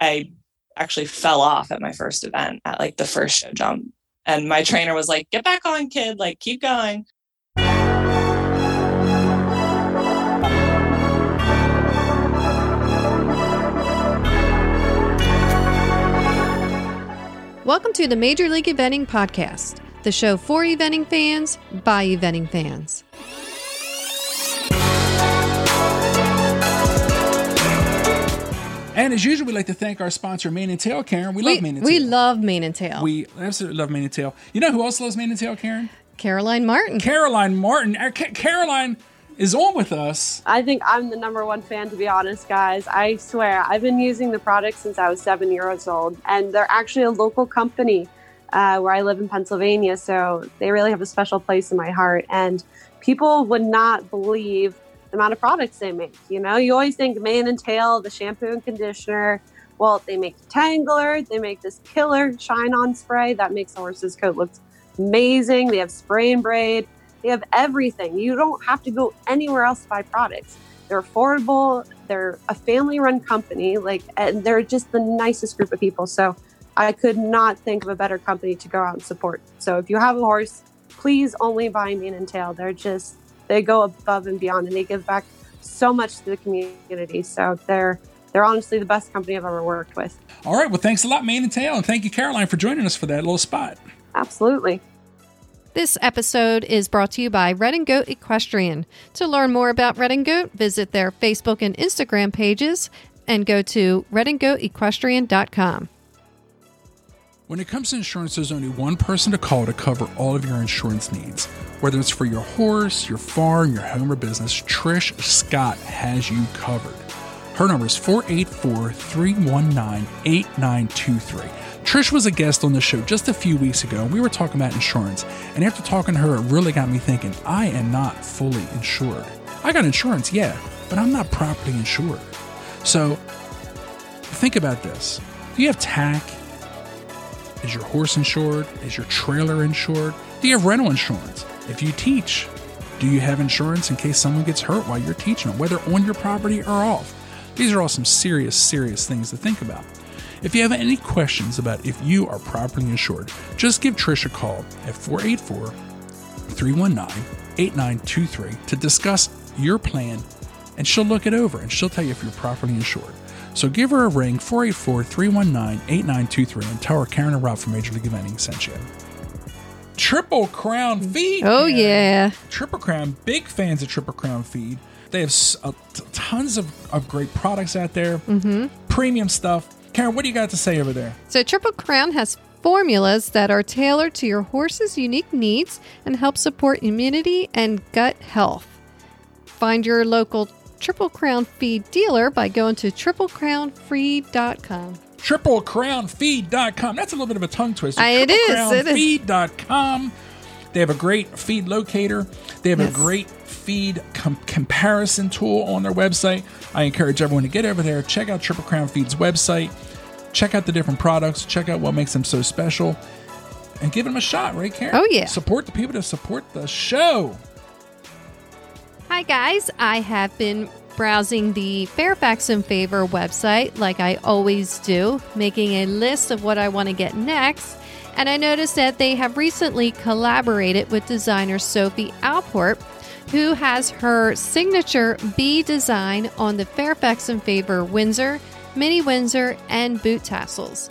I actually fell off at my first event at like the first show jump. And my trainer was like, get back on, kid, like keep going. Welcome to the Major League Eventing Podcast, the show for eventing fans by eventing fans. And as usual, we like to thank our sponsor, Mane and Tail, Karen. We, We, love Mane and we Tail. love Mane and Tail. We absolutely love Mane and Tail. You know who else loves Mane and Tail, Karen? Caroline Martin. Caroline Martin. Uh, Ca- Caroline is on with us. I think I'm the number one fan, to be honest, guys. I swear, I've been using the product since I was seven years old, and they're actually a local company uh, where I live in Pennsylvania, so they really have a special place in my heart. And people would not believe the amount of products they make. You know, you always think mane and tail, the shampoo and conditioner. Well, they make Tangler, they make this killer shine on spray that makes the horse's coat look amazing. They have spray and braid. They have everything. You don't have to go anywhere else to buy products. They're affordable. They're a family-run company, like, and they're just the nicest group of people. So, I could not think of a better company to go out and support. So, if you have a horse, please only buy Mane and Tail. They're just they go above and beyond, and they give back so much to the community. So, they're they're honestly the best company I've ever worked with. All right. Well, thanks a lot, Mane and Tail. And thank you, Caroline, for joining us for that little spot. Absolutely. This episode is brought to you by Redingote Equestrian. To learn more about Red and Goat, visit their Facebook and Instagram pages and go to redingoteequestrian.com. When it comes to insurance, there's only one person to call to cover all of your insurance needs. Whether it's for your horse, your farm, your home, or business, Trish Scott has you covered. Her number is 484 319 8923. Trish was a guest on the show just a few weeks ago, and we were talking about insurance. And after talking to her, it really got me thinking I am not fully insured. I got insurance, yeah, but I'm not properly insured. So think about this do you have TAC? Is your horse insured? Is your trailer insured? Do you have rental insurance? If you teach, do you have insurance in case someone gets hurt while you're teaching them, whether on your property or off? These are all some serious, serious things to think about. If you have any questions about if you are properly insured, just give Trish a call at 484 319 8923 to discuss your plan, and she'll look it over and she'll tell you if you're properly insured. So give her a ring, 484 319 8923, and tell her Karen and Rob from Major League Eventing sent you. Triple Crown Feed. Oh, Karen. yeah. Triple Crown, big fans of Triple Crown Feed. They have uh, t- tons of, of great products out there, mm-hmm. premium stuff. Karen, what do you got to say over there? So, Triple Crown has formulas that are tailored to your horse's unique needs and help support immunity and gut health. Find your local Triple Crown Feed dealer by going to triplecrownfeed.com. TripleCrownFeed.com. That's a little bit of a tongue twister. It is, it is. TripleCrownFeed.com. They have a great feed locator. They have Yes. a great feed com- comparison tool on their website. I encourage everyone to get over there, check out Triple Crown Feed's website, check out the different products, check out what makes them so special, and give them a shot, right, Karen? Oh, yeah. Support the people to support the show. Hi, guys. I have been browsing the Fairfax and Favor website like I always do, making a list of what I want to get next. And I noticed that they have recently collaborated with designer Sophie Allport, who has her signature bee design on the Fairfax and Favor Windsor, Mini Windsor, and boot tassels.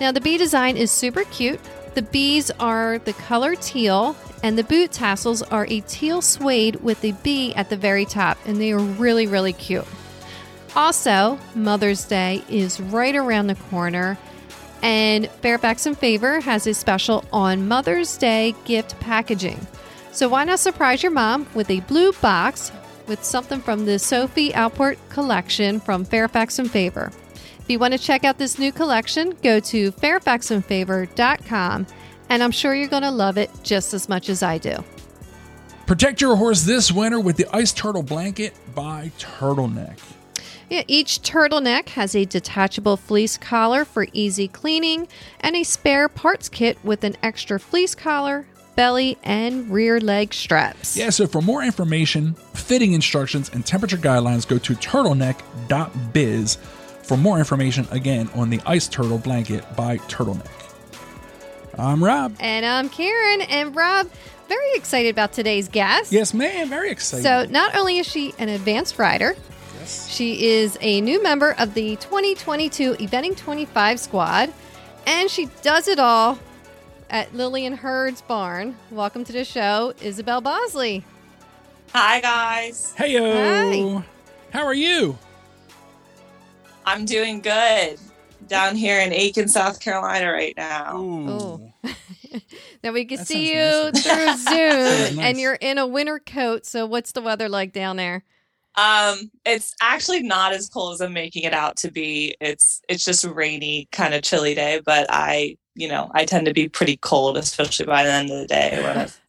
Now, the bee design is super cute. The bees are the color teal, and the boot tassels are a teal suede with a bee at the very top, and they are really, really cute. Also, Mother's Day is right around the corner, and Fairfax and Favor has a special on Mother's Day gift packaging. So, why not surprise your mom with a blue box with something from the Sophie Allport collection from Fairfax and Favor? If you want to check out this new collection, go to fairfaxandfavor.com, and I'm sure you're going to love it just as much as I do. Protect your horse this winter with the Ice Turtle Blanket by Turtleneck. Yeah, each turtleneck has a detachable fleece collar for easy cleaning and a spare parts kit with an extra fleece collar, belly, and rear leg straps. Yeah, so for more information, fitting instructions, and temperature guidelines, go to turtleneck.biz for more information again on the Ice Turtle Blanket by Turtleneck. I'm Rob. And I'm Karen. And Rob, very excited about today's guest. Yes, ma'am. Very excited. So, not only is she an advanced rider, yes. she is a new member of the 2022 Eventing 25 squad, and she does it all at Lillian Heard's barn. Welcome to the show, Isabel Bosley. Hi, guys. Hey, Hi. How are you? I'm doing good down here in Aiken, South Carolina right now. Ooh. now we can That see sounds you through Zoom, nice. and you're in a winter coat. So, what's the weather like down there? Um, it's actually not as cold as I'm making it out to be. It's it's just a rainy, kind of chilly day, but I, you know, I tend to be pretty cold, especially by the end of the day when I've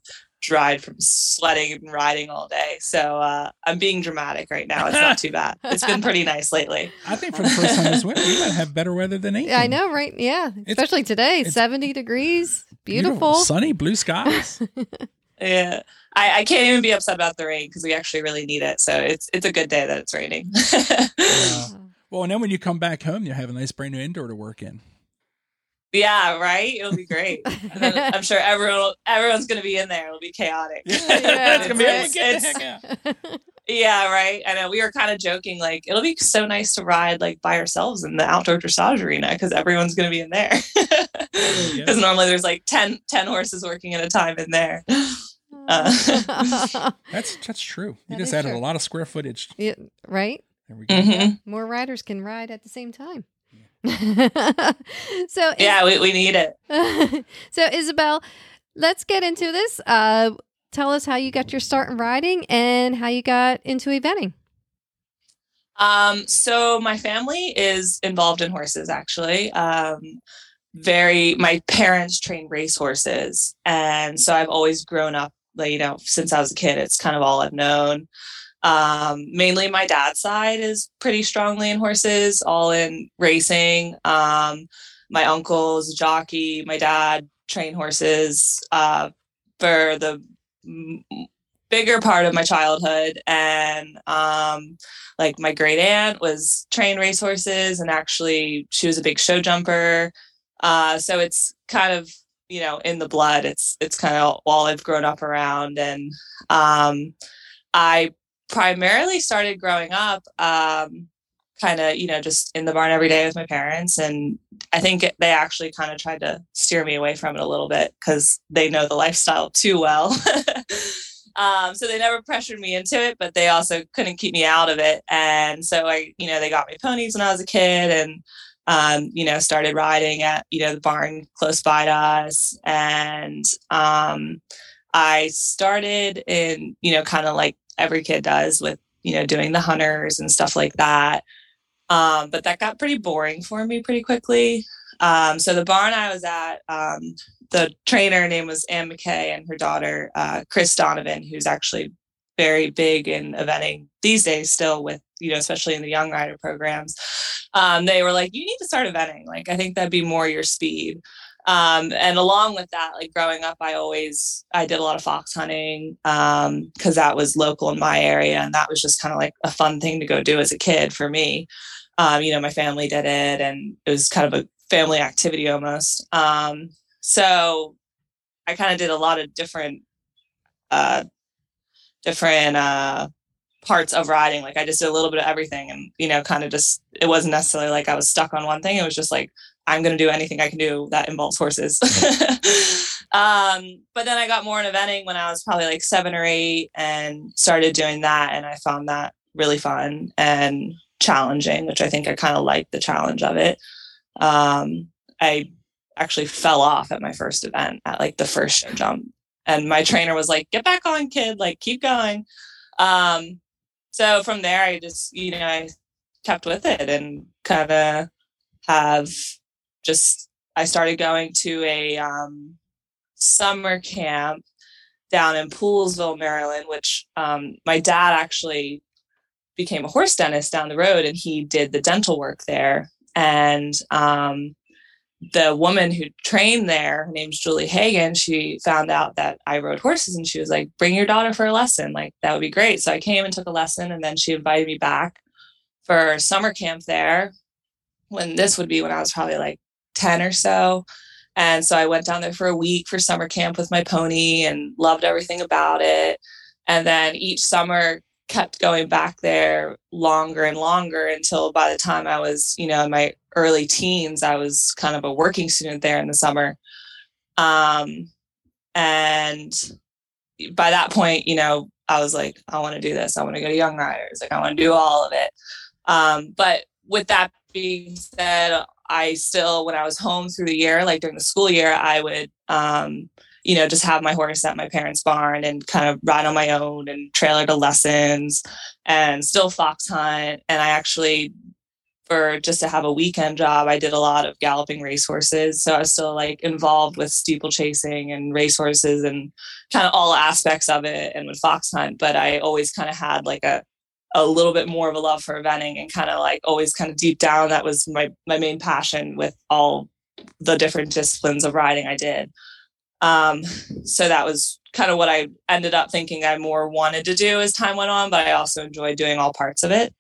dried from sweating and riding all day. So uh, I'm being dramatic right now. It's not too bad. It's been pretty nice lately. I think for the first time this winter, we might have better weather than Aiken. I know, right? Yeah, especially today, it's 70 degrees, beautiful. Sunny, blue skies. Yeah. I, I can't even be upset about the rain because we actually really need it. So it's it's a good day that it's raining. Yeah. well, and then when you come back home, you'll have a nice brand new indoor to work in. Yeah, right. It'll be great. And then I'm sure everyone everyone's gonna be in there. It'll be chaotic. Yeah, it's gonna be It's- it's- Yeah, right. I know we were kind of joking, like it'll be so nice to ride like by ourselves in the outdoor dressage arena because everyone's going to be in there. you go. Because normally there's like 10, 10 horses working at a time in there. Uh, That's that's true. You That just added true. a lot of square footage. Yeah, right? There we go. mhm. More riders can ride at the same time. so, Yeah, we, we need it. so Isabel, let's get into this. Uh, tell us how you got your start in riding and how you got into eventing. Um, so my family is involved in horses actually. Um, very, my parents train race horses. And so I've always grown up, like, you know, since I was a kid, it's kind of all I've known. Um, mainly my dad's side is pretty strongly in horses, all in racing. Um, my uncle's a jockey, my dad trained horses, uh, for the m- bigger part of my childhood. And, um, like my great aunt was trained racehorses and actually she was a big show jumper uh, so it's kind of you know in the blood it's it's kind of all i've grown up around and um, i primarily started growing up um, kind of you know just in the barn every day with my parents and i think they actually kind of tried to steer me away from it a little bit because they know the lifestyle too well. Um, so they never pressured me into it but they also couldn't keep me out of it. And so i you know they got me ponies when i was a kid and um, you know started riding at you know the barn close by to us. And um, i started in you know kind of like every kid does with you know doing the hunters and stuff like that um, but that got pretty boring for me pretty quickly um, so the barn i was at um, the trainer name was Ann McKay and her daughter uh, Chris Donovan, who's actually very big in eventing these days still with you know especially in the young rider programs. Um, they were like, you need to start eventing. Like I think that'd be more your speed. Um, and along with that, like growing up, I always I did a lot of fox hunting because that was local in my area, and that was just kind of like a fun thing to go do as a kid for me. Um, you know, my family did it, and it was kind of a family activity almost. Um, so I kind of did a lot of different uh different uh parts of riding like I just did a little bit of everything and you know kind of just it wasn't necessarily like I was stuck on one thing it was just like I'm going to do anything I can do that involves horses. Um but then I got more into eventing when I was probably like 7 or 8 and started doing that and I found that really fun and challenging which I think I kind of liked the challenge of it. Um I actually fell off at my first event at like the first show jump and my trainer was like get back on kid like keep going. Um so from there i just you know i kept with it and kind of have just i started going to a um summer camp down in Poolesville maryland which um my dad actually became a horse dentist down the road and he did the dental work there and um the woman who trained there, her name's Julie Hagan, she found out that I rode horses and she was like, bring your daughter for a lesson. Like, that would be great. So I came and took a lesson and then she invited me back for summer camp there. when this would be when I was probably like 10 or so. And so I went down there for a week for summer camp with my pony and loved everything about it. And then each summer kept going back there longer and longer until by the time I was, you know, in my early teens, I was kind of a working student there in the summer. Um, and by that point, you know, I was like, I want to do this. I want to go to Young Riders. Like, I want to do all of it. Um, but with that being said, I still, when I was home through the year, like during the school year, I would, um, you know, just have my horse at my parents' barn and kind of ride on my own and trailer to lessons and still fox hunt. And I actually, for just to have a weekend job, I did a lot of galloping racehorses. So I was still like involved with steeplechasing and racehorses and kind of all aspects of it and would fox hunt. But I always kind of had like a, a little bit more of a love for eventing and kind of like always kind of deep down that was my my main passion with all the different disciplines of riding I did. Um, so that was kind of what I ended up thinking I more wanted to do as time went on, but I also enjoyed doing all parts of it.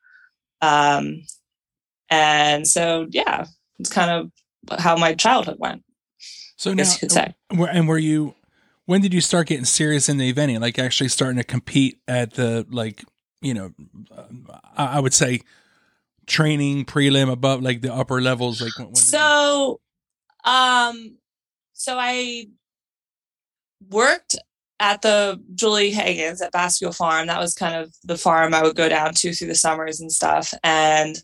Um, and so, yeah, it's kind of how my childhood went. So now, you could say. and were you, when did you start getting serious in the eventing? Like actually starting to compete at the, like, you know, I would say training prelim above like the upper levels. Like, when, when so, um, so I worked at the Julie Hagen's at Bascule Farm. That was kind of the farm I would go down to through the summers and stuff. And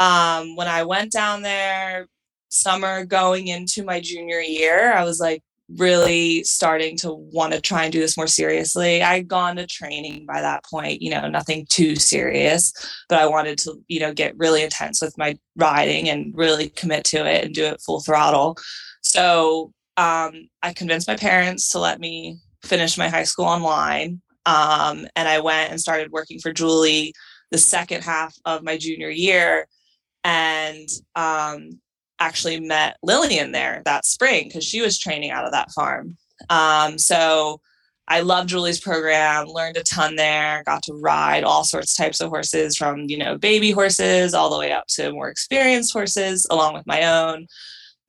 um, when I went down there, summer going into my junior year, I was like really starting to want to try and do this more seriously. I'd gone to training by that point, you know, nothing too serious, but I wanted to, you know, get really intense with my riding and really commit to it and do it full throttle. So um, I convinced my parents to let me finish my high school online. Um, and I went and started working for Julie the second half of my junior year and um, actually met Lillian there that spring because she was training out of that farm. Um, so I loved Julie's program, learned a ton there, got to ride all sorts types of horses from, you know, baby horses all the way up to more experienced horses along with my own.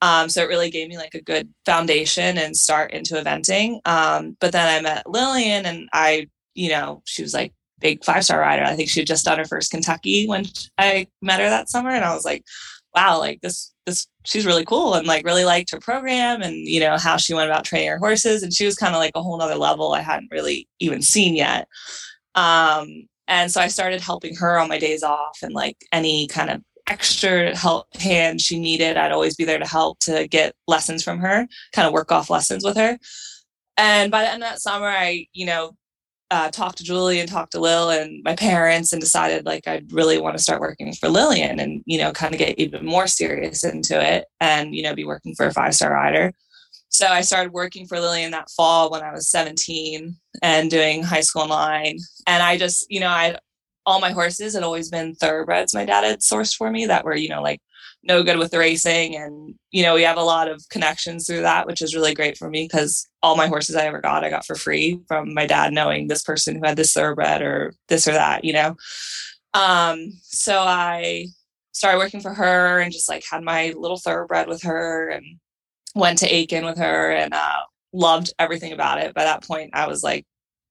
Um, so it really gave me like a good foundation and start into eventing. Um, but then I met Lillian and I, you know, she was like big five star rider. I think she had just done her first Kentucky when I met her that summer. And I was like, wow, like this, this, she's really cool and like really liked her program and, you know, how she went about training her horses. And she was kind of like a whole nother level I hadn't really even seen yet. Um, and so I started helping her on my days off and like any kind of extra help hand she needed, I'd always be there to help to get lessons from her, kind of work off lessons with her. And by the end of that summer, I, you know, uh, talked to Julie and talked to Lil and my parents and decided like I'd really want to start working for Lillian and, you know, kind of get even more serious into it and, you know, be working for a five star rider. So I started working for Lillian that fall when I was 17 and doing high school online. And I just, you know, I all my horses had always been thoroughbreds my dad had sourced for me that were, you know, like no good with the racing. And, you know, we have a lot of connections through that, which is really great for me because all my horses I ever got, I got for free from my dad knowing this person who had this thoroughbred or this or that, you know. Um, so I started working for her and just like had my little thoroughbred with her and went to Aiken with her and uh, loved everything about it. By that point, I was like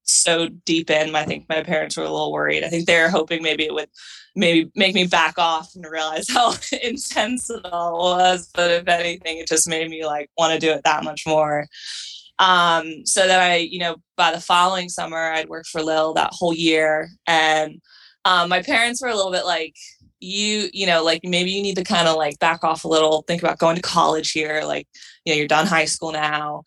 so deep in. I think my parents were a little worried. I think they were hoping maybe it would maybe make me back off and realize how intense it all was. But if anything, it just made me like want to do it that much more. Um, so that I, you know, by the following summer, I'd worked for Lil that whole year. And um, my parents were a little bit like, you, you know, like maybe you need to kind of like back off a little, think about going to college here. Like, you know, you're done high school now.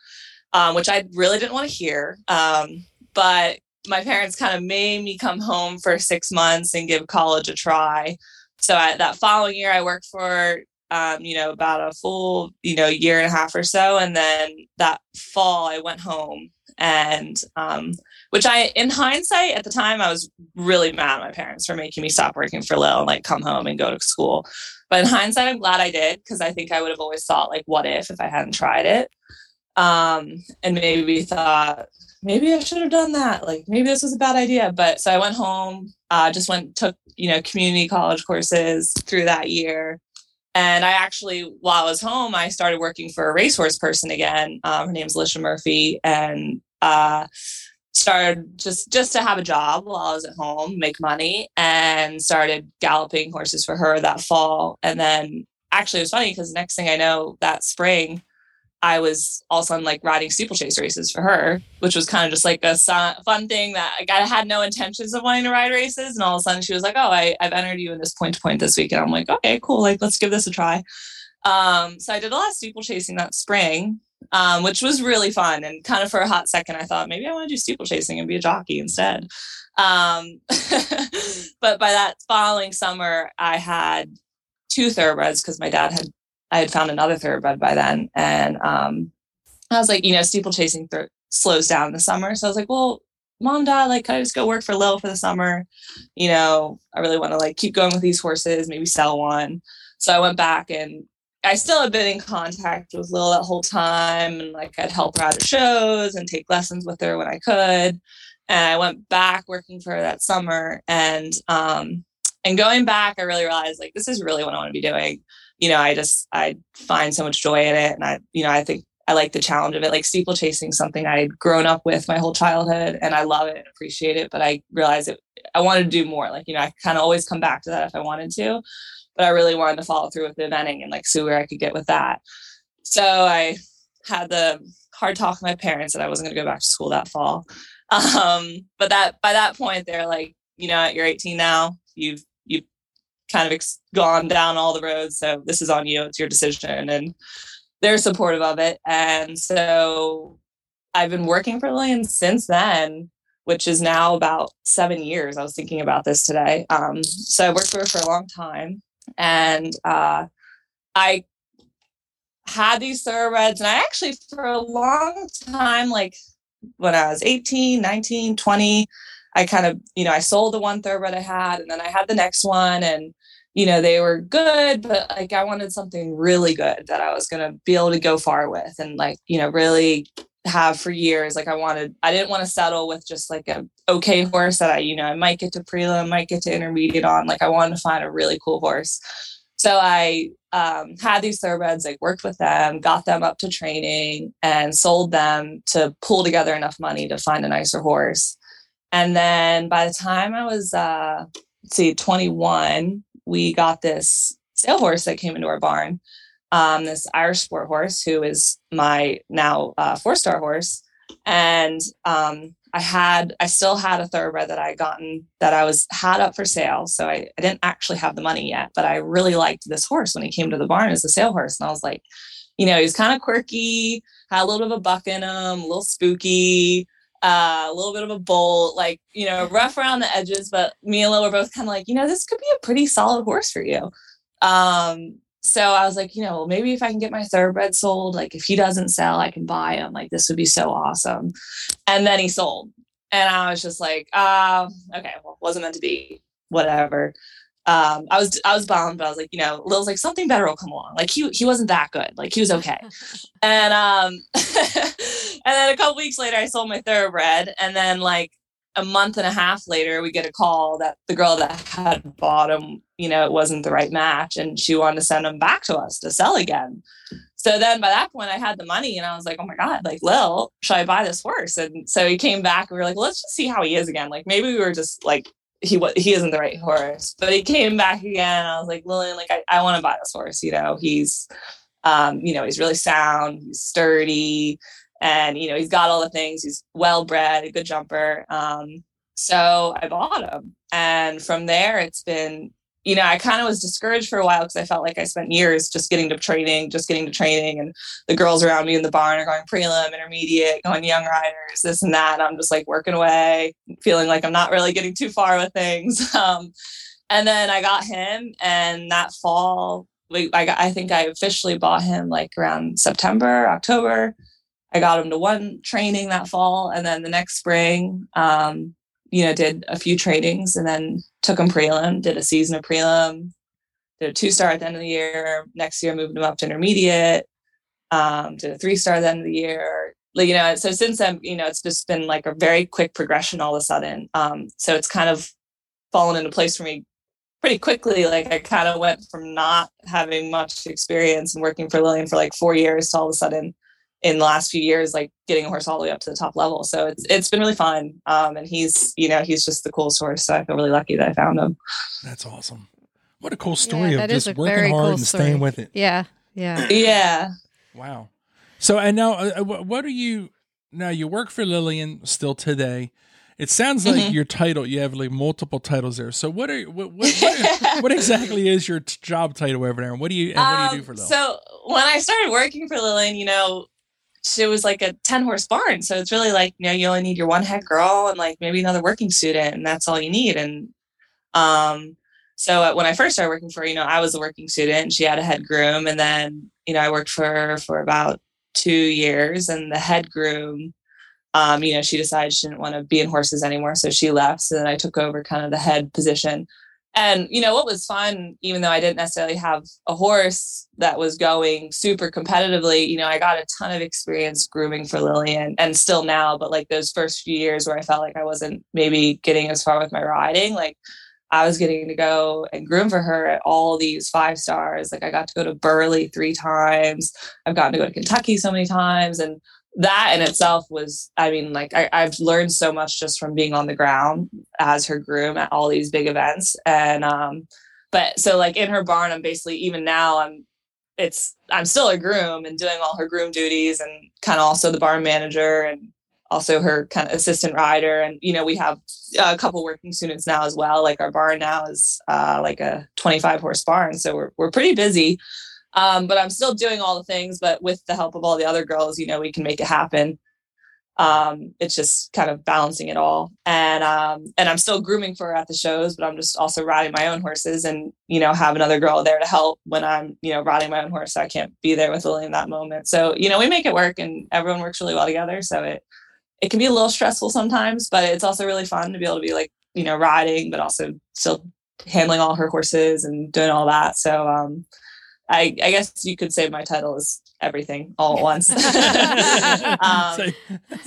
Um, which I really didn't want to hear. Um, but my parents kind of made me come home for six months and give college a try. So I, that following year, I worked for um, you know about a full you know year and a half or so, and then that fall I went home and um, which I in hindsight at the time I was really mad at my parents for making me stop working for Lil and like come home and go to school. But in hindsight, I'm glad I did because I think I would have always thought like, what if if I hadn't tried it, um, and maybe thought maybe I should have done that. Like maybe this was a bad idea. But so I went home, uh, just went, took, you know, community college courses through that year And I actually, while I was home, I started working for a racehorse person again. Um, her name's Alicia Murphy, and uh, started just just to have a job while I was at home, make money, and started galloping horses for her that fall. And then actually, it was funny because next thing I know, that spring, I was all of a sudden like riding steeplechase races for her, which was kind of just like a fun thing that like, I had no intentions of wanting to ride races. And all of a sudden she was like, Oh, I, I've entered you in this point to point this week. And I'm like, okay, cool. Like, let's give this a try. Um, so I did a lot of steeplechasing that spring, um, which was really fun. And kind of for a hot second, I thought maybe I want to do steeplechasing and be a jockey instead. Um, but by that following summer, I had two thoroughbreds because my dad had I had found another thoroughbred by then, and um, I was like, you know, steeplechasing th- slows down in the summer, so I was like, well, mom, dad, like, can I just go work for Lil for the summer? You know, I really want to like keep going with these horses, maybe sell one. So I went back and I still had been in contact with Lil that whole time, and like I'd help her out at shows and take lessons with her when I could. And I went back working for her that summer, and um, and going back, I really realized like this is really what I want to be doing you know, I just I find so much joy in it, and I you know I think I like the challenge of it. Like steeplechasing, something I'd grown up with my whole childhood, and I love it and appreciate it. But I realized it, I wanted to do more. Like you know, I kind of always come back to that if I wanted to, but I really wanted to follow through with the eventing and like see where I could get with that. So I had the hard talk with my parents that I wasn't going to go back to school that fall. Um, but that by that point, they're like, you know, you're 18 now. You've kind of ex- gone down all the roads. So this is on you. It's your decision. And they're supportive of it. And so I've been working for Lillian since then, which is now about seven years. I was thinking about this today. Um, so I worked for her for a long time. And uh, I had these thoroughbreds. And I actually, for a long time, like when I was 18, 19, 20, I kind of, you know, I sold the one thoroughbred I had, and then I had the next one, and you know, they were good, but like I wanted something really good that I was going to be able to go far with and like, you know, really have for years. Like I wanted, I didn't want to settle with just like a okay horse that I, you know, I might get to prelim, might get to intermediate on. Like I wanted to find a really cool horse. So I um, had these thoroughbreds, like worked with them, got them up to training and sold them to pull together enough money to find a nicer horse. And then by the time I was, uh, see, 21, we got this sale horse that came into our barn, um, this Irish sport horse, who is my now uh, four star horse. And um, I had, I still had a thoroughbred that I had gotten that I was had up for sale. So I, I didn't actually have the money yet, but I really liked this horse when he came to the barn as a sale horse. And I was like, you know, he's kind of quirky, had a little bit of a buck in him, a little spooky uh, a little bit of a bolt, like, you know, rough around the edges. But me and Lil were both kind of like, you know, this could be a pretty solid horse for you. Um, so I was like, you know, maybe if I can get my thoroughbred sold, like if he doesn't sell, I can buy him. Like this would be so awesome. And then he sold. And I was just like, uh, okay, well, wasn't meant to be, whatever um, I was I was bummed, but I was like, you know, Lil's like something better will come along. Like he he wasn't that good. Like he was okay. and um and then a couple weeks later I sold my thoroughbred. And then like a month and a half later we get a call that the girl that had bought him, you know, it wasn't the right match and she wanted to send him back to us to sell again. So then by that point I had the money and I was like, oh my God, like Lil, should I buy this horse? And so he came back. We were like, let's just see how he is again. Like maybe we were just like he was he isn't the right horse. But he came back again. I was like, Lillian, like I, I want to buy this horse. You know, he's um, you know, he's really sound, he's sturdy, and you know, he's got all the things. He's well bred, a good jumper. Um, so I bought him. And from there it's been you know, I kind of was discouraged for a while because I felt like I spent years just getting to training, just getting to training, and the girls around me in the barn are going prelim, intermediate, going young riders, this and that. And I'm just like working away, feeling like I'm not really getting too far with things. Um, and then I got him, and that fall, I, got, I think I officially bought him like around September, October. I got him to one training that fall, and then the next spring, um, you know, did a few trainings and then took him prelim, did a season of prelim, did a two star at the end of the year. Next year, moved him up to intermediate, um, did a three star at the end of the year. Like, you know, so since then, you know, it's just been like a very quick progression all of a sudden. Um, so it's kind of fallen into place for me pretty quickly, like I kind of went from not having much experience and working for Lillian for like four years to all of a sudden in the last few years, like getting a horse all the way up to the top level. So it's it's been really fun. Um, and he's you know he's just the coolest horse. So I feel really lucky that I found him. That's awesome. What a cool story Yeah, of just working hard cool and story. staying with it. Yeah. Yeah. Yeah. Wow. So and now, uh, uh, what what are you now? You work for Lillian still today. It sounds like Mhm. your title. You have like multiple titles there. So what are what what, what, what exactly is your t- job title over there? And what do you and what do you do for Um, So when I started working for Lillian, you know, she was like a 10 horse barn. So it's really like, you know, you only need your one head girl and like maybe another working student, and that's all you need. And um, so when I first started working for her, you know, I was a working student and she had a head groom. And then, you know, I worked for her for about two years and the head groom, um, you know, she decided she didn't want to be in horses anymore. So she left. So then I took over kind of the head position. And you know what was fun, even though I didn't necessarily have a horse that was going super competitively, you know, I got a ton of experience grooming for Lillian and still now, but like those first few years where I felt like I wasn't maybe getting as far with my riding, like I was getting to go and groom for her at all these five stars. Like I got to go to Burghley three times. I've gotten to go to Kentucky so many times. And that in itself was, I mean, like I, I've learned so much just from being on the ground as her groom at all these big events. And um, but so like in her barn, I'm basically even now I'm it's I'm still a groom and doing all her groom duties and kind of also the barn manager and also her kind of assistant rider. And you know, we have a couple working students now as well. Like our barn now is uh, like a 25 horse barn, so we're we're pretty busy. Um, but I'm still doing all the things, but with the help of all the other girls, you know, we can make it happen. Um, it's just kind of balancing it all. And um, and I'm still grooming for her at the shows, but I'm just also riding my own horses and, you know, have another girl there to help when I'm, you know, riding my own horse. So I can't be there with Lily in that moment. So, you know, we make it work and everyone works really well together. So it it can be a little stressful sometimes, but it's also really fun to be able to be like, you know, riding, but also still handling all her horses and doing all that. So um I, I guess you could say my title is everything all at once. um, so,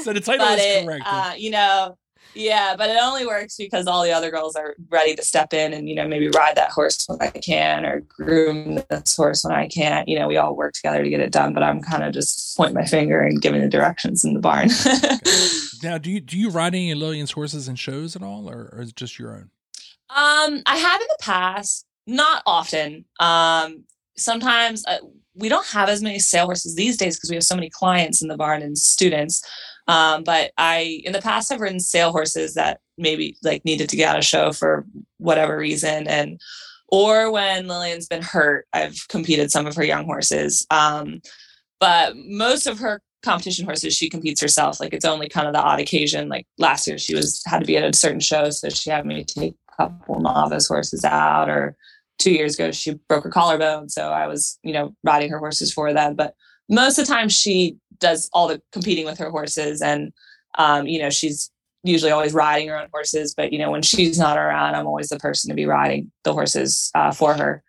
so the title is it, correct. uh, you know, yeah, but it only works because all the other girls are ready to step in and you know maybe ride that horse when I can or groom this horse when I can't. You know, we all work together to get it done. But I'm kind of just pointing my finger and giving the directions in the barn. now, do you do you ride any of Lillian's horses in shows at all, or, or is it just your own? Um, I have in the past, not often. Um, sometimes uh, we don't have as many sale horses these days because we have so many clients in the barn and students. Um, but I, in the past, have ridden sale horses that maybe like needed to get out of show for whatever reason, and or when Lillian's been hurt, I've competed some of her young horses. Um, but most of her competition horses she competes herself like it's only kind of the odd occasion like last year she was had to be at a certain show so she had me take a couple novice horses out or two years ago she broke her collarbone so i was you know riding her horses for them but most of the time she does all the competing with her horses and um, you know she's usually always riding her own horses. But you know when she's not around i'm always the person to be riding the horses uh, for her.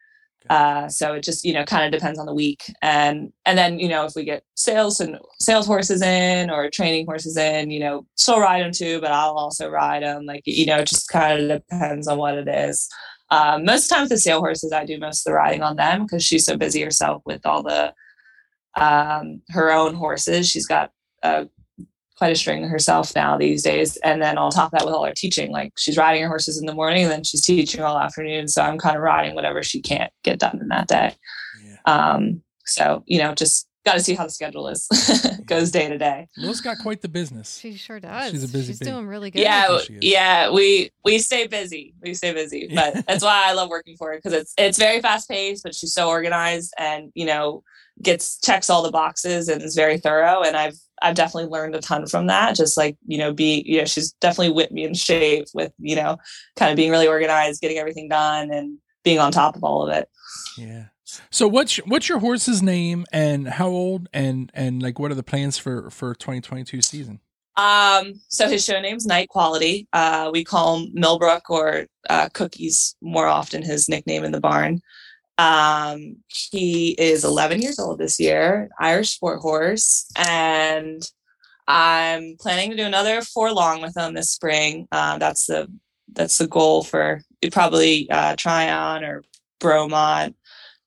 Uh, so it just you know kind of depends on the week. And and then you know if we get sales and sales horses in or training horses in you know she'll ride them too but i'll also ride them like you know it just kind of depends on what it is um, most times the sale horses i do most of the riding on them because she's so busy herself with all the um, her own horses. She's got uh, quite a string herself now these days. And then on top of that with all her teaching like she's riding her horses in the morning and then she's teaching all afternoon. So i'm kind of riding whatever she can't get done in that day. Yeah. um, so you know, just got to see how the schedule is goes day to day. Lil's got quite the business. She sure does. She's a busy She's bee. doing really good. Yeah, yeah, we we stay busy. We stay busy, but that's why I love working for her because it's it's very fast paced, but she's so organized and you know gets checks all the boxes and is very thorough. And I've I've definitely learned a ton from that. Just like you know, be you know, she's definitely whipped me in shape with you know, kind of being really organized, getting everything done, and being on top of all of it. Yeah. So what's what's your horse's name and how old and and like what are the plans for for 2022 season? Um, so his show name's Night Quality. Uh, we call him Millbrook or uh, Cookies more often, his nickname in the barn. Um, he is 11 years old this year, Irish sport horse, and I'm planning to do another four long with him this spring. Uh, that's the that's the goal for probably uh, Tryon or Bromont.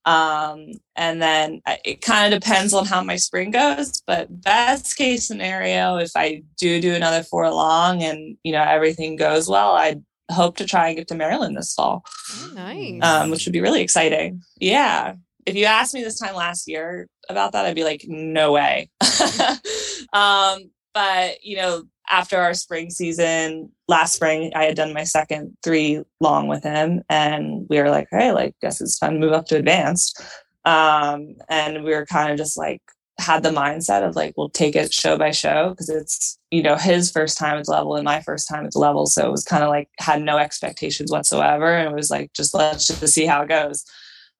Um, and then it kind of depends on how my spring goes, but best case scenario, if I do do another four long and, you know, everything goes well, I hope to try and get to Maryland this fall. Oh, nice. Um, which would be really exciting. Yeah. If you asked me this time last year about that, I'd be like, no way. um, but you know, after our spring season last spring, I had done my second three long with him, and we were like, hey, like, guess it's time to move up to advanced. Um, and we were kind of just like had the mindset of like we'll take it show by show because it's you know his first time at the level and my first time at the level so it was kind of like had no expectations whatsoever and it was like just let's just see how it goes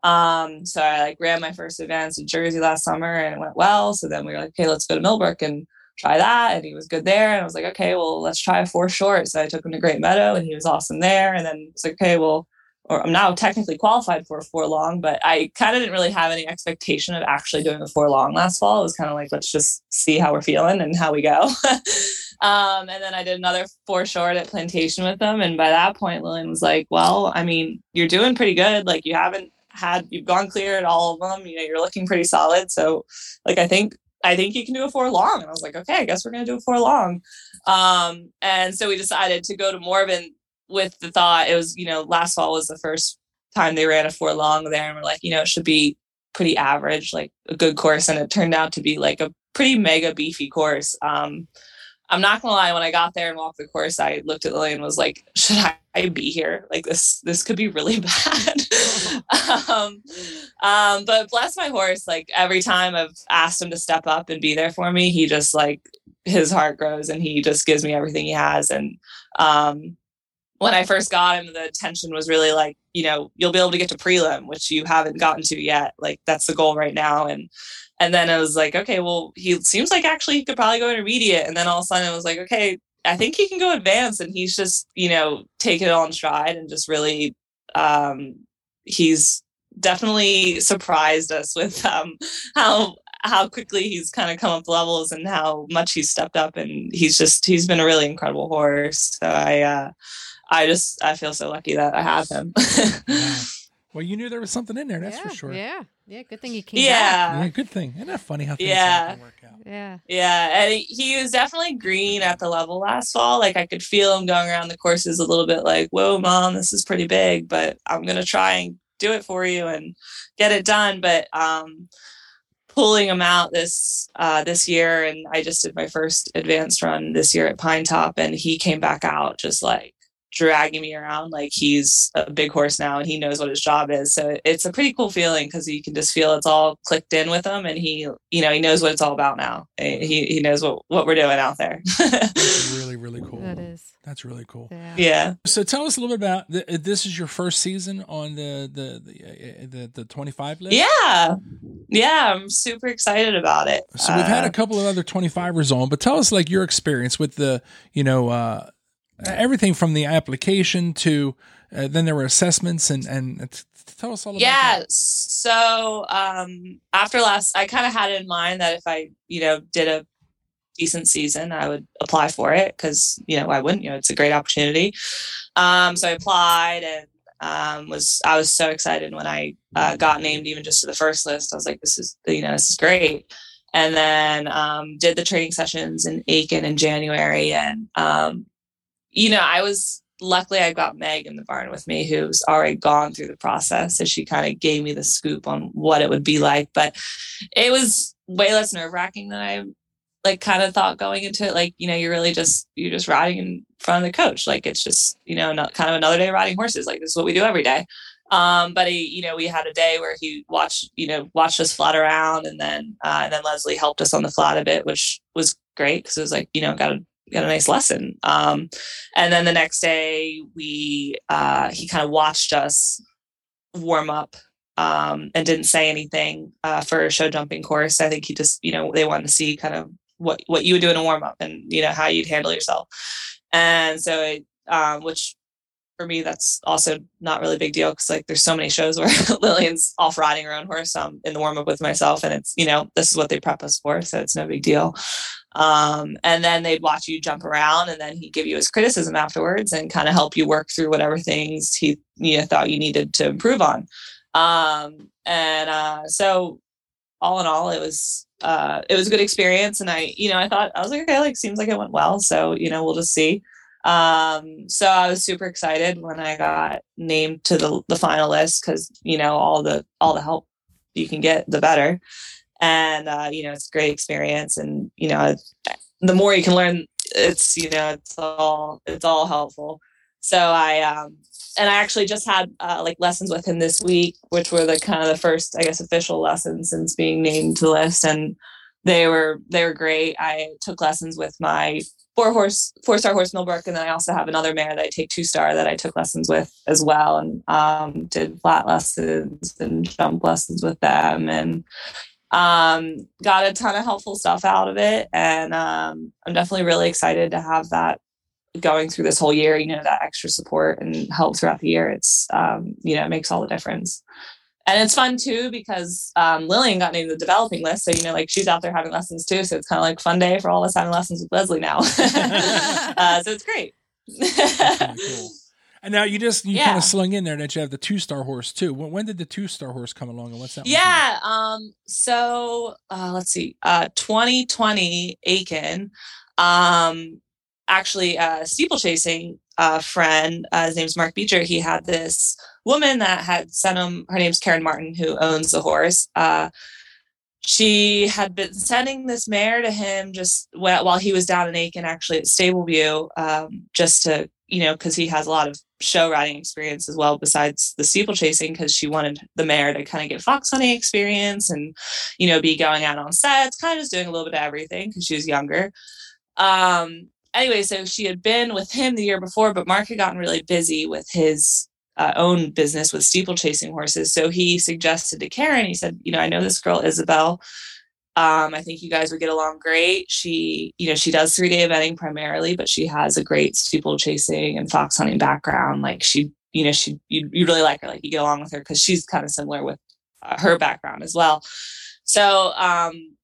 um so i like ran my first advance in jersey last summer and it went well so then we were like okay let's go to millbrook and try that and he was good there and i was like okay well let's try a four short so i took him to great meadow and he was awesome there and then it's like okay well or I'm now technically qualified for a four long, but I kind of didn't really have any expectation of actually doing a four long last fall. It was kind of like, let's just see how we're feeling and how we go. um, and then I did another four short at Plantation with them. And by that point, Lillian was like, well, I mean, you're doing pretty good. Like you haven't had, you've gone clear at all of them. You know, you're looking pretty solid. So like, I think, I think you can do a four long. And I was like, okay, I guess we're going to do a four long. Um, and so we decided to go to Morven with the thought it was, you know, last fall was the first time they ran a four long there, and we're like, you know, it should be pretty average, like a good course, and it turned out to be like a pretty mega beefy course. Um, I'm not gonna lie, when I got there and walked the course, I looked at Lily and was like, should I be here? Like this, this could be really bad. um, um, but bless my horse, like every time I've asked him to step up and be there for me, he just like his heart grows and he just gives me everything he has. And um, when I first got him, the tension was really like, you know, you'll be able to get to prelim, which you haven't gotten to yet. Like that's the goal right now. And and then I was like, okay, well, he seems like actually he could probably go intermediate. And then all of a sudden it was like, okay, I think he can go advanced. And he's just, you know, taken it on stride and just really um he's definitely surprised us with um how how quickly he's kind of come up levels and how much he's stepped up and he's just he's been a really incredible horse so i uh I just I feel so lucky that I have him. yeah. Well, you knew there was something in there, that's yeah, for sure. Yeah, yeah. Good thing he came. Yeah, yeah. Good thing. Isn't that funny how things yeah. work out? Yeah, yeah. And he was definitely green at the level last fall. Like I could feel him going around the courses a little bit. Like, whoa, mom, this is pretty big, but I'm gonna try and do it for you and get it done. But um, pulling him out this uh, this year, and I just did my first advanced run this year at Pine Top, and he came back out just like dragging me around like he's a big horse now and he knows what his job is. So it's a pretty cool feeling because you can just feel it's all clicked in with him and he, you know, he knows what it's all about now. He, he knows what, what we're doing out there. Really, really cool. That is. That's really cool. Yeah. yeah. So tell us a little bit about the, uh, this is your first season on the the the uh, the, the 25 list? Yeah. Yeah, I'm super excited about it. So we've had a uh, couple of other 25ers on, but tell us like your experience with the, you know, uh everything from the application to uh, then there were assessments and and tell us all about yeah that. so um after last i kind of had in mind that if i you know did a decent season i would apply for it because you know i wouldn't you? Know it's a great opportunity. Um so i applied and um was i was so excited when i uh, got named even just to the first list. I was like this is you know this is great. And then um, did the training sessions in Aiken in January, and um, you know, I was luckily I got Meg in the barn with me, who's already gone through the process. So she kind of gave me the scoop on what it would be like. But it was way less nerve wracking than I like kind of thought going into it. Like, you know, you're really just you're just riding in front of the coach. Like it's just, you know, not kind of another day riding horses. Like this is what we do every day. Um, but he, you know, we had a day where he watched, you know, watched us flat around and then uh, and then Leslie helped us on the flat a bit, which was great because it was like, you know, got to got a nice lesson. Um, and then the next day, we uh, he kind of watched us warm up um, and didn't say anything uh, for a show jumping course. I think he just you know they wanted to see kind of what what you would do in a warm up and you know how you'd handle yourself. And so it, um, which for me, that's also not really a big deal because like there's so many shows where Lillian's off riding her own horse um, in the warm up with myself, and it's you know this is what they prep us for, so it's no big deal. Um, and then they'd watch you jump around, and then he'd give you his criticism afterwards and kind of help you work through whatever things he you know, thought you needed to improve on. Um, and uh, so all in all, it was uh, it was a good experience, and I you know I thought I was like okay, like seems like it went well, so you know we'll just see. Um, so I was super excited when I got named to the the finalists because you know all the all the help you can get, the better. And uh, you know it's a great experience, and you know the more you can learn, it's you know it's all it's all helpful. So I um, and I actually just had uh, like lessons with him this week, which were the kind of the first, I guess, official lessons since being named to list, and they were they were great. I took lessons with my four horse four star horse Millbrook, and then I also have another mare that I take two star that I took lessons with as well, and um, did flat lessons and jump lessons with them, and um, got a ton of helpful stuff out of it. And um, I'm definitely really excited to have that going through this whole year. You know, that extra support and help throughout the year. It's um, you know, it makes all the difference and it's fun too because um, Lillian got named the developing list, so you know, like she's out there having lessons too. So it's kind of like fun day for all of us having lessons with Leslie now. uh, so it's great. And now you just you yeah. kind of slung in there that you have the two star horse too. When, when did the two star horse come along, and what's that? Yeah. Um. So uh, let's see. Uh, 2020 Aiken. Um. Actually, uh, steeplechasing uh, friend. Uh, his name's Mark Beecher. He had this woman that had sent him, her name's Karen Martin, who owns the horse. Uh, she had been sending this mare to him just while he was down in Aiken, actually at Stableview, um, just to, you know, because he has a lot of show riding experience as well, besides the steeplechasing, because she wanted the mare to kind of get fox hunting experience and, you know, be going out on sets, kind of just doing a little bit of everything because she was younger. Um, anyway, so she had been with him the year before, but Mark had gotten really busy with his uh, own business with steeplechasing horses. So he suggested to Karen, he said, you know, I know this girl Isabel. Um, I think you guys would get along great. She, you know, she does three day eventing primarily, but she has a great steeple chasing and fox hunting background. Like she, you know, she, you, you really like her, like you get along with her because she's kind of similar with uh, her background as well. So, um,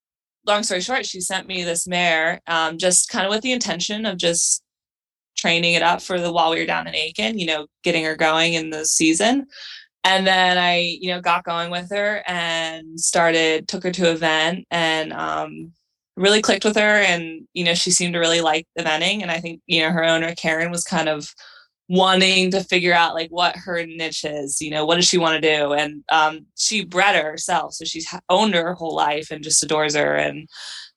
long story short, she sent me this mare, um, just kind of with the intention of just training it up for the while we were down in Aiken, you know, getting her going in the season. And then I, you know, got going with her and started, took her to event and um, really clicked with her. And, you know, she seemed to really like eventing. And I think, you know, her owner, Karen, was kind of wanting to figure out like what her niche is, you know, what does she want to do? And um, she bred her herself. So she's owned her whole life and just adores her. And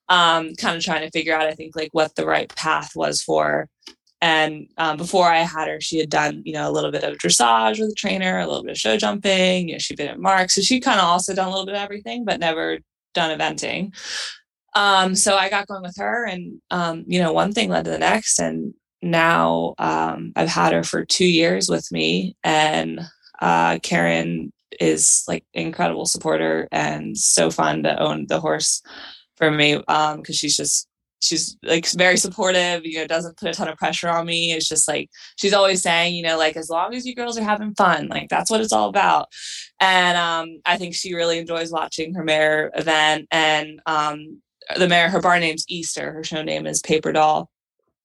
um, kind of trying to figure out, I think, like what the right path was for and um, before I had her, she had done, you know, a little bit of dressage with a trainer, a little bit of show jumping. You know, she'd been at Mark. So she kind of also done a little bit of everything, but never done eventing. Um, so I got going with her and, um, you know, one thing led to the next. And now um, I've had her for two years with me. And uh, Karen is like incredible supporter and so fun to own the horse for me because um, she's just she's like very supportive you know doesn't put a ton of pressure on me. It's just like she's always saying you know like as long as you girls are having fun like that's what it's all about. And um, i think she really enjoys watching her mayor event and um, the mayor her bar name's easter her show name is paper doll.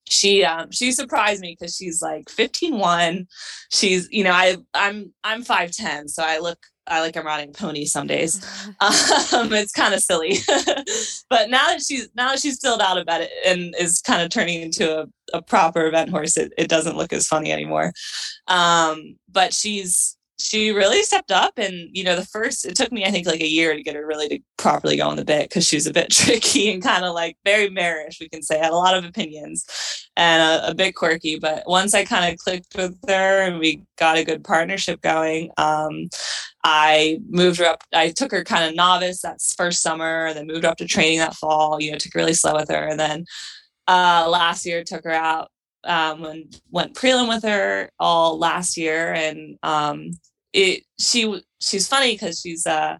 She um she surprised me because she's like 15 1 she's you know i i'm i'm 5'10 so i look I like I'm riding pony some days. Um, it's kind of silly, but now that she's now that she's filled out a bit and is kind of turning into a, a proper event horse, it, it doesn't look as funny anymore. Um, but she's she really stepped up and you know the first it took me i think like a year to get her really to properly go on the bit because she was a bit tricky and kind of like very marish we can say had a lot of opinions and a, a bit quirky. But once i kind of clicked with her and we got a good partnership going um, i moved her up i took her kind of novice that first summer then moved up to training that fall you know took really slow with her. And then uh, last year took her out um, and went prelim with her all last year, and um, it she she's funny because she's uh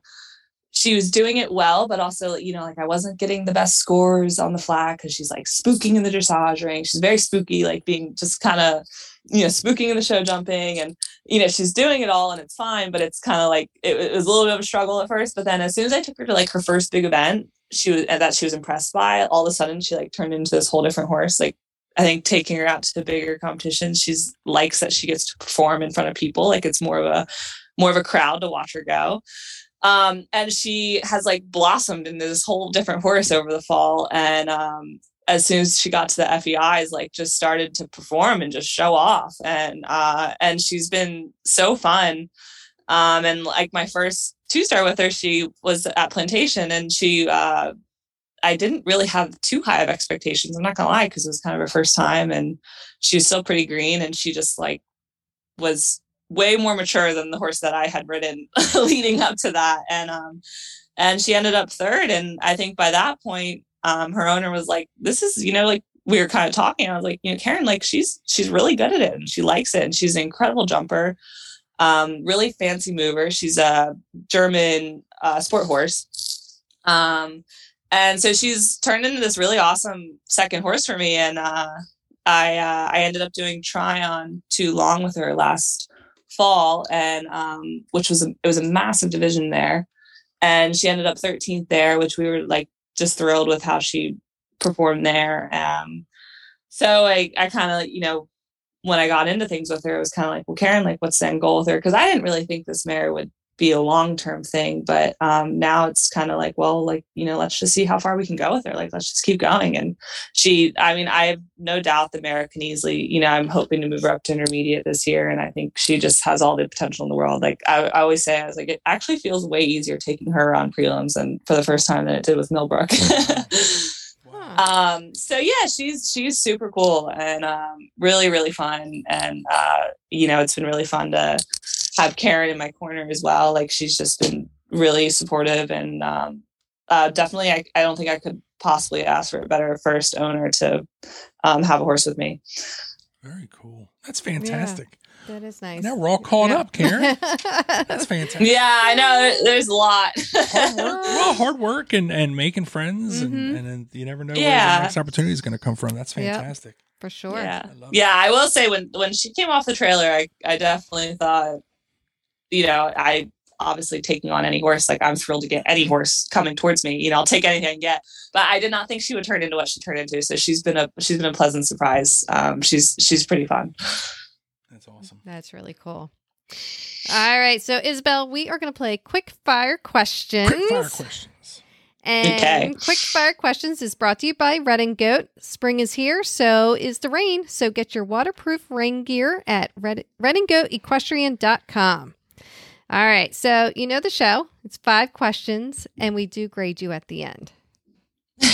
she was doing it well, but also, you know, like I wasn't getting the best scores on the flat because she's like spooking in the dressage ring. She's very spooky, like being just kind of you know, spooking in the show jumping and, you know, she's doing it all and it's fine, but it's kind of like, it, it, was a little bit of a struggle at first. But then as soon as I took her to like her first big event, she was, that she was impressed by, all of a sudden she like turned into this whole different horse. Like, I think taking her out to bigger competitions, she's likes that she gets to perform in front of people. Like it's more of a, more of a crowd to watch her go. Um, and she has like blossomed into this whole different horse over the fall. And um, as soon as she got to the FEIs, like just started to perform and just show off. And uh, and she's been so fun. Um, and like my first two star with her, she was at Plantation, and she uh, I didn't really have too high of expectations. I'm not gonna lie, because it was kind of her first time, and she was still pretty green, and she just like was way more mature than the horse that I had ridden leading up to that. And um and she ended up third. And I think by that point, um, her owner was like, This is, you know, like we were kind of talking. I was like, you know, Karen, like she's she's really good at it and she likes it and she's an incredible jumper. Um, really fancy mover. She's a German uh, sport horse. Um, and so she's turned into this really awesome second horse for me. And uh, I uh, I ended up doing Tryon long with her last fall, and um, which was a, it was a massive division there, and she ended up 13th there, which we were like just thrilled with how she performed there. Um, so I I kind of you know when I got into things with her, it was kind of like, well, Karen, like, what's the end goal with her? Because I didn't really think this mare would be a long term thing. But um, now it's kind of like, well, like, you know, let's just see how far we can go with her. Like, let's just keep going. And she, I mean, I have no doubt that Mara can easily, you know, I'm hoping to move her up to intermediate this year. And I think she just has all the potential in the world. Like, I, I always say, I was like, it actually feels way easier taking her on prelims and for the first time than it did with Millbrook. um so yeah she's she's super cool and um really really fun and uh you know it's been really fun to have Karen in my corner as well. Like she's just been really supportive and um, uh, definitely I, I don't think I could possibly ask for a better first owner to um, have a horse with me. Very cool. That's fantastic. Yeah, that is nice. Now we're all caught yeah. up, Karen. That's fantastic. Yeah, I know. There's a lot. hard work. Well, hard work and, and making friends, mm-hmm. and, and then you never know yeah. where the next opportunity is going to come from. That's fantastic. Yep, for sure. Yeah, I yeah. I will say when when she came off the trailer, I I definitely thought you know, I obviously taking on any horse, like I'm thrilled to get any horse coming towards me. You know, I'll take anything I can get. But I did not think she would turn into what she turned into. So she's been a she's been a pleasant surprise. Um, she's she's pretty fun. That's awesome. That's really cool. All right, so Isabel, we are going to play quick fire questions. Quick fire questions. And okay. quick fire questions is brought to you by Redingote. Spring is here, so is the rain. So get your waterproof rain gear at red, redingoteequestrian.com. All right. So, you know the show. It's five questions, and we do grade you at the end.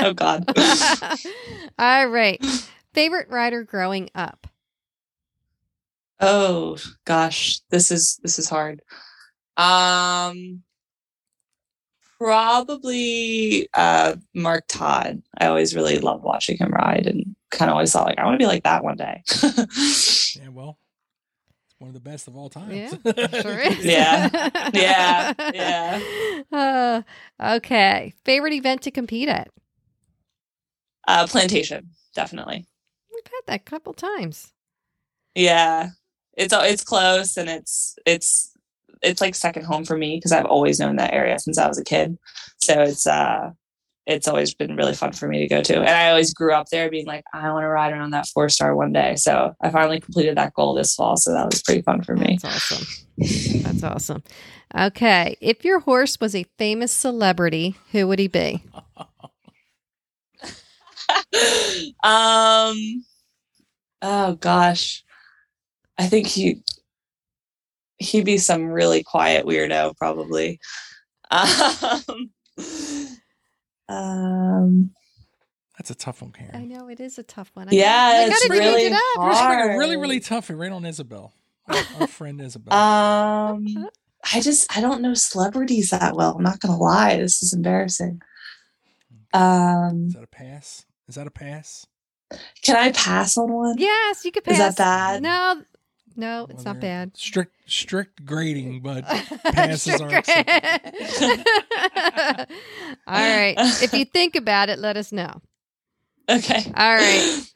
oh, God. All right. Favorite rider growing up? Oh gosh, this is this is hard. Um probably uh Mark Todd. I always really loved watching him ride and kind of always thought like I want to be like that one day. yeah, well, one of the best of all time. Yeah, sure is. yeah, yeah, yeah. Uh, okay, favorite event to compete at? Uh, plantation, definitely. We've had that a couple times. Yeah, it's it's close and it's it's it's like second home for me because I've always known that area since I was a kid. So it's uh it's always been really fun for me to go to. And I always grew up there being like, I want to ride around that four star one day. So I finally completed that goal this fall. So that was pretty fun for me. That's awesome. That's awesome. Okay. If your horse was a famous celebrity, who would he be? um oh gosh. I think he he'd be some really quiet weirdo probably. Um um, That's a tough one, Karen. I know it is a tough one. I yeah, it's really it hard. really, really tough. It ran on Isabel, our, our friend Isabel. Um, I just I don't know celebrities that well. I'm not gonna lie. This is embarrassing. Um, is that a pass? Is that a pass? Can I pass on one? Yes, you could pass. Is that bad? No, no, it's well, not bad. Strict strict grading, but passes are accepted. All right. If you think about it, let us know. Okay. All right.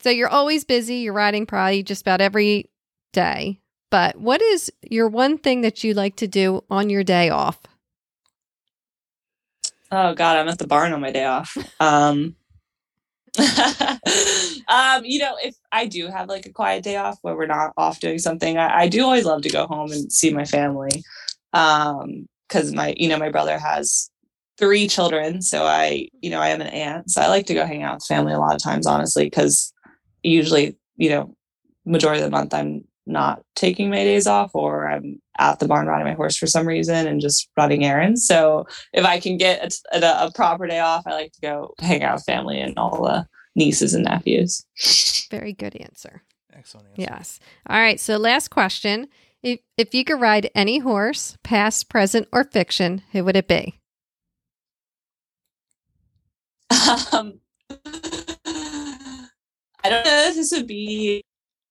So you're always busy. You're riding probably just about every day. But what is your one thing that you like to do on your day off? Oh God, I'm at the barn on my day off. Um, um, you know, if I do have like a quiet day off where we're not off doing something, I, I do always love to go home and see my family. Um, because my, you know, my brother has three children, so I, you know, I am an aunt, so I like to go hang out with family a lot of times, honestly, because usually, you know, majority of the month I'm not taking my days off or I'm at the barn riding my horse for some reason and just running errands. So if I can get a, a, a proper day off, I like to go hang out with family and all the nieces and nephews. Very good answer. Excellent answer. Yes. All right. So last question. If if you could ride any horse, past, present, or fiction, who would it be? Um, I don't know if this would be.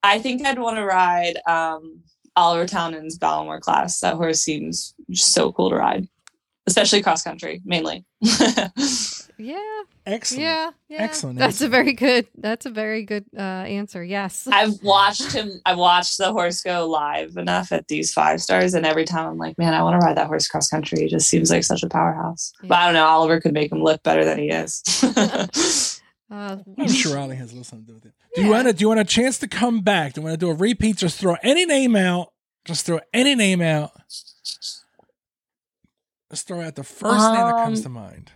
I think I'd want to ride um, Oliver Townend's Ballaghmor Class. That horse seems so cool to ride, especially cross country, mainly. Yeah. Excellent. Yeah. Yeah. Excellent That's a very good. That's a very good uh, answer. Yes. I've watched him. I've watched the horse go live enough at these five stars, and every time I'm like, man, I want to ride that horse cross country. He just seems like such a powerhouse. But I don't know. Oliver could make him look better than he is. Uh, I'm sure Ollie has a little something to do with it. Do you want to? Do you want a chance to come back? Do you want to do a repeat? Just throw any name out. Just throw any name out. Just throw out the first name that comes Um, to mind.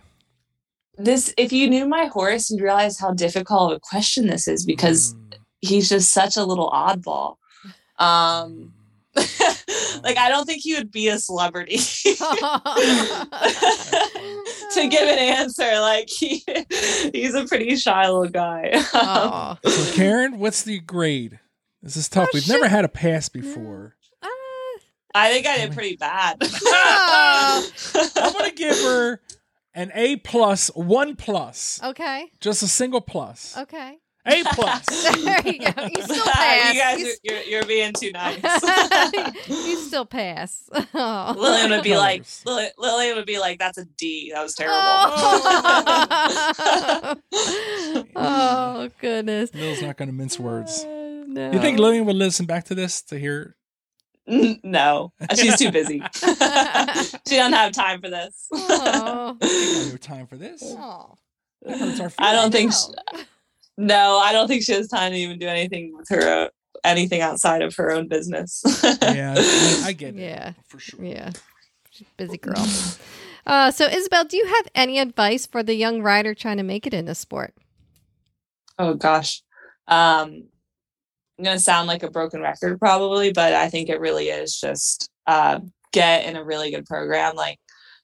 this, if you knew my horse, you'd realize how difficult of a question this is because Mm. he's just such a little oddball. Um, like I don't think he would be a celebrity to give an answer. Like he, he's a pretty shy little guy. oh. So, Karen, what's the grade? This is tough. Oh, We've never had a pass before. Uh, I think I did pretty bad. I'm gonna give her an A plus, one plus, okay. just a single plus. Okay. A plus. there you go. You still pass. you guys, You are, you're, you're being too nice. you still pass. Oh. Lillian would be like, Colors. Lillian, Lillian would be like, "That's a D. That was terrible." Oh, oh goodness. Lil's not gonna mince words. Uh, no. You think Lillian would listen back to this to hear? No, she's too busy. she doesn't have time for this. Oh. I have time for this. Oh. That hurts our I don't think No. No, I don't think she has time to even do anything with her, uh, anything outside of her own business. Yeah, I, I get it. Yeah. for sure. Yeah. She's a busy girl. Uh, so, Isabel, do you have any advice for the young rider trying to make it in the sport? Oh gosh. Um I'm gonna sound like a broken record probably, but I think it really is just uh get in a really good program. Like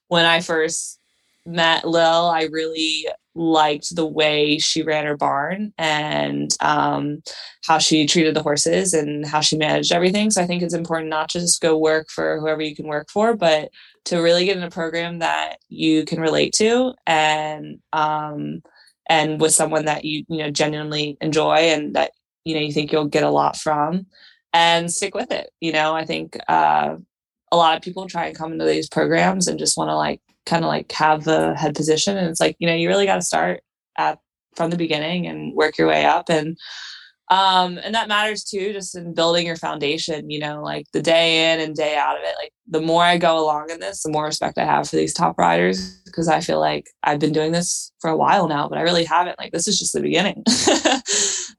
when I first met Lil, I really liked the way she ran her barn and um how she treated the horses and how she managed everything. So I think it's important not just go work for whoever you can work for, but to really get in a program that you can relate to and um and with someone that you you know genuinely enjoy and that you know you think you'll get a lot from and stick with it you know i think uh, a lot of people try and come into these programs and just want to like kind of like have the head position and it's like you know you really got to start at from the beginning and work your way up and um and that matters too just in building your foundation you know like the day in and day out of it like the more i go along in this the more respect i have for these top riders because i feel like i've been doing this for a while now but i really haven't like this is just the beginning.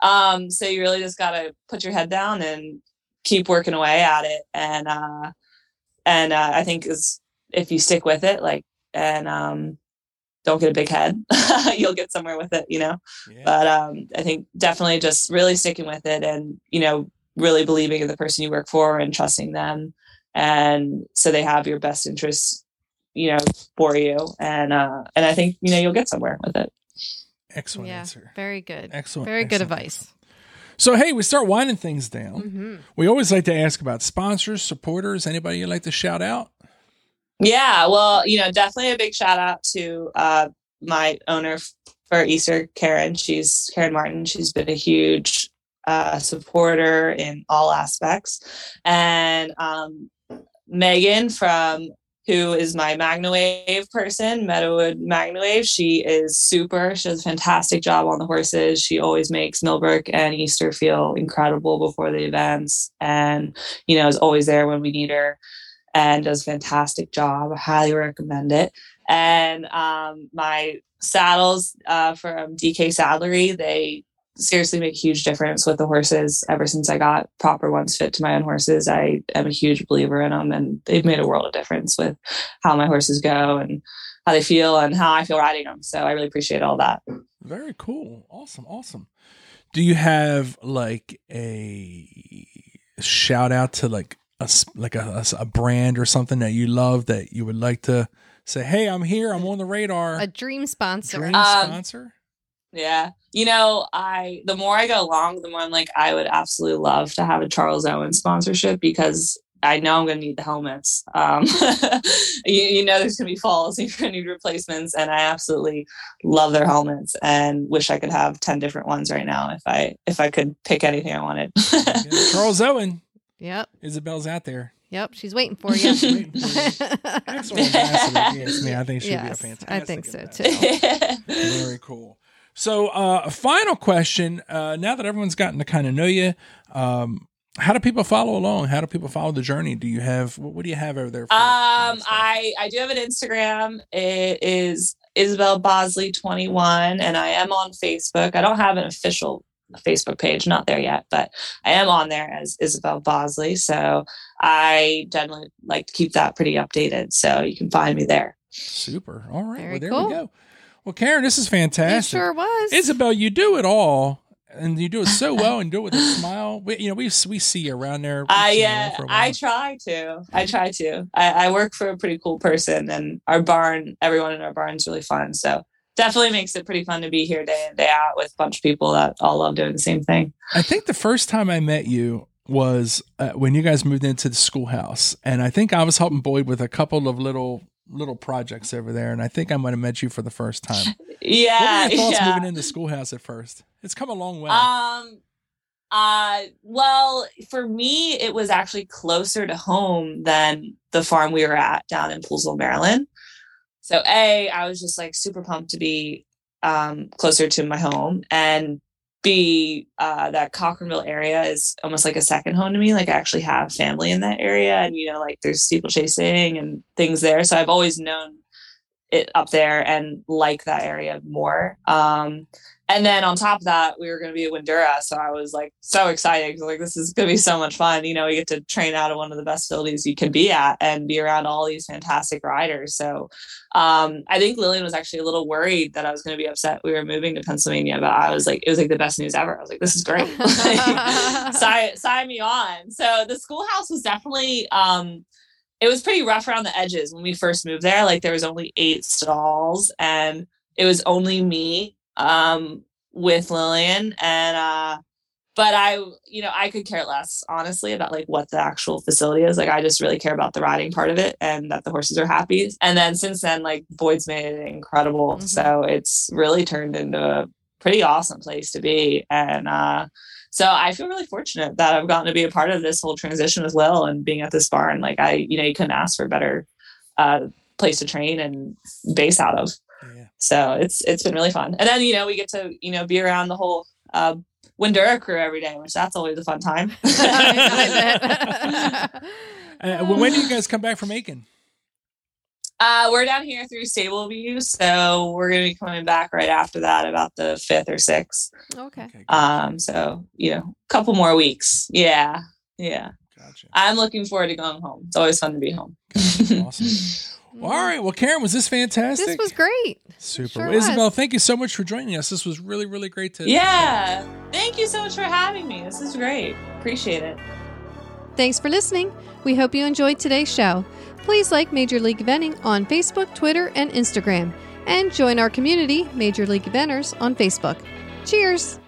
Um so you really just got to put your head down and keep working away at it and uh and uh, i think is if you stick with it like and um don't get a big head you'll get somewhere with it you know Yeah. but um, I think definitely just really sticking with it and you know really believing in the person you work for and trusting them and so they have your best interests you know for you and uh and I think you know you'll get somewhere with it Excellent yeah. answer. Very good. Excellent. Very good excellent, advice. So hey, we start winding things down. hmm We always like to ask about sponsors, supporters. Anybody you'd like to shout out? Yeah well you know definitely a big shout out to uh my owner for Easter Karen she's Karen Martin she's been a huge uh supporter in all aspects and um Megan from who is my Magnawave person, Meadowood Magnawave. She is super. She does a fantastic job on the horses. She always makes Millbrook and Easter feel incredible before the events and, you know, is always there when we need her and does a fantastic job. I highly recommend it. And um, my saddles uh, from DK Saddlery, they seriously make a huge difference with the horses ever since I got proper ones fit to my own horses. I am a huge believer in them and they've made a world of difference with how my horses go and how they feel and how I feel riding them. So I really appreciate all that. Very cool. Awesome. Awesome. Do you have like a shout out to like a like a, a brand or something that you love that you would like to say, "Hey, I'm here. I'm on the radar." A dream sponsor. Dream Um, sponsor. Yeah. You know, I the more I go along, the more I'm like, I would absolutely love to have a Charles Owen sponsorship because I know I'm gonna need the helmets. Um you, you know there's gonna be falls, you're gonna need replacements, and I absolutely love their helmets and wish I could have 10 different ones right now if I if I could pick anything I wanted. Yeah, Charles Owen. Yep. Isabel's out there. Yep. She's waiting for you. Waiting for Excellent ambassador. Yes, me. I think she'd Yes, be a fantastic. I think so, ambassador. too. Very cool. So, uh, a final question. Uh, now that everyone's gotten to kind of know you, um, how do people follow along? How do people follow the journey? Do you have what, what do you have over there? For, Um. I I do have an Instagram. It is Isabel Bosley twenty one, and I am on Facebook. I don't have an official Facebook page, not there yet, but I am on there as Isabel Bosley. So I generally like to keep that pretty updated. So you can find me there. super. All right. Very well, there cool. we go. Well, Karen, this is It fantastic. sure was. Isabel, you do it all, and you do it so well, and do it with a smile. We, you know, we we see you around there. I seen uh, around for a while. I try to. I try to. I, I work for a pretty cool person, and our barn, everyone in our barn is really fun. So definitely makes it pretty fun to be here day in day out with a bunch of people that all love doing the same thing. I think the first time I met you was uh, when you guys moved into the schoolhouse, and I think I was helping Boyd with a couple of little little projects over there, and I think I might have met you for the first time. Yeah, what were your thoughts yeah. moving into the schoolhouse at first? It's come a long way. Um, uh, well, for me, it was actually closer to home than the farm we were at down in Poolesville, Maryland. So, A, I was just like super pumped to be um, closer to my home. And B, uh, that Cochranville area is almost like a second home to me. Like, I actually have family in that area, and, you know, like there's steeplechasing and things there. So, I've always known it up there and like that area more. Um, and then on top of that, we were going to be at Windurra. So I was like so excited like, this is going to be so much fun. You know, we get to train out of one of the best facilities you can be at and be around all these fantastic riders. So um, I think Lillian was actually a little worried that I was going to be upset we were moving to Pennsylvania, but I was like, it was like the best news ever. I was like, this is great. sign, sign me on. So the schoolhouse was definitely, um, it was pretty rough around the edges when we first moved there. Like there was only eight stalls and it was only me um with Lillian and uh but I you know I could care less honestly about like what the actual facility is like I just really care about the riding part of it and that the horses are happy and then since then like Boyd's made it incredible Mhm. so it's really turned into a pretty awesome place to be and uh so I feel really fortunate that I've gotten to be a part of this whole transition with Lil and being at this barn like I you know you couldn't ask for a better uh place to train and base out of. So it's it's been really fun and then you know we get to you know be around the whole uh Windurra crew every day which that's always a fun time Uh, well, when do you guys come back from Aiken? uh we're down here through stable view so we're gonna be coming back right after that about the fifth or sixth okay. Okay, um so you know a couple more weeks yeah yeah gotcha. i'm looking forward to going home it's always fun to be home Gotcha. awesome. Well, all right. Well, Karen, was this fantastic? This was great. super. Sure Well, Isabel, was. thank you so much for joining us. This was really, really great to. yeah thank you so much for having me this is great appreciate it Thanks for listening. We hope you enjoyed today's show. Please like Major League Eventing on Facebook, Twitter, and Instagram, and join our community, Major League Eventers, on Facebook. Cheers!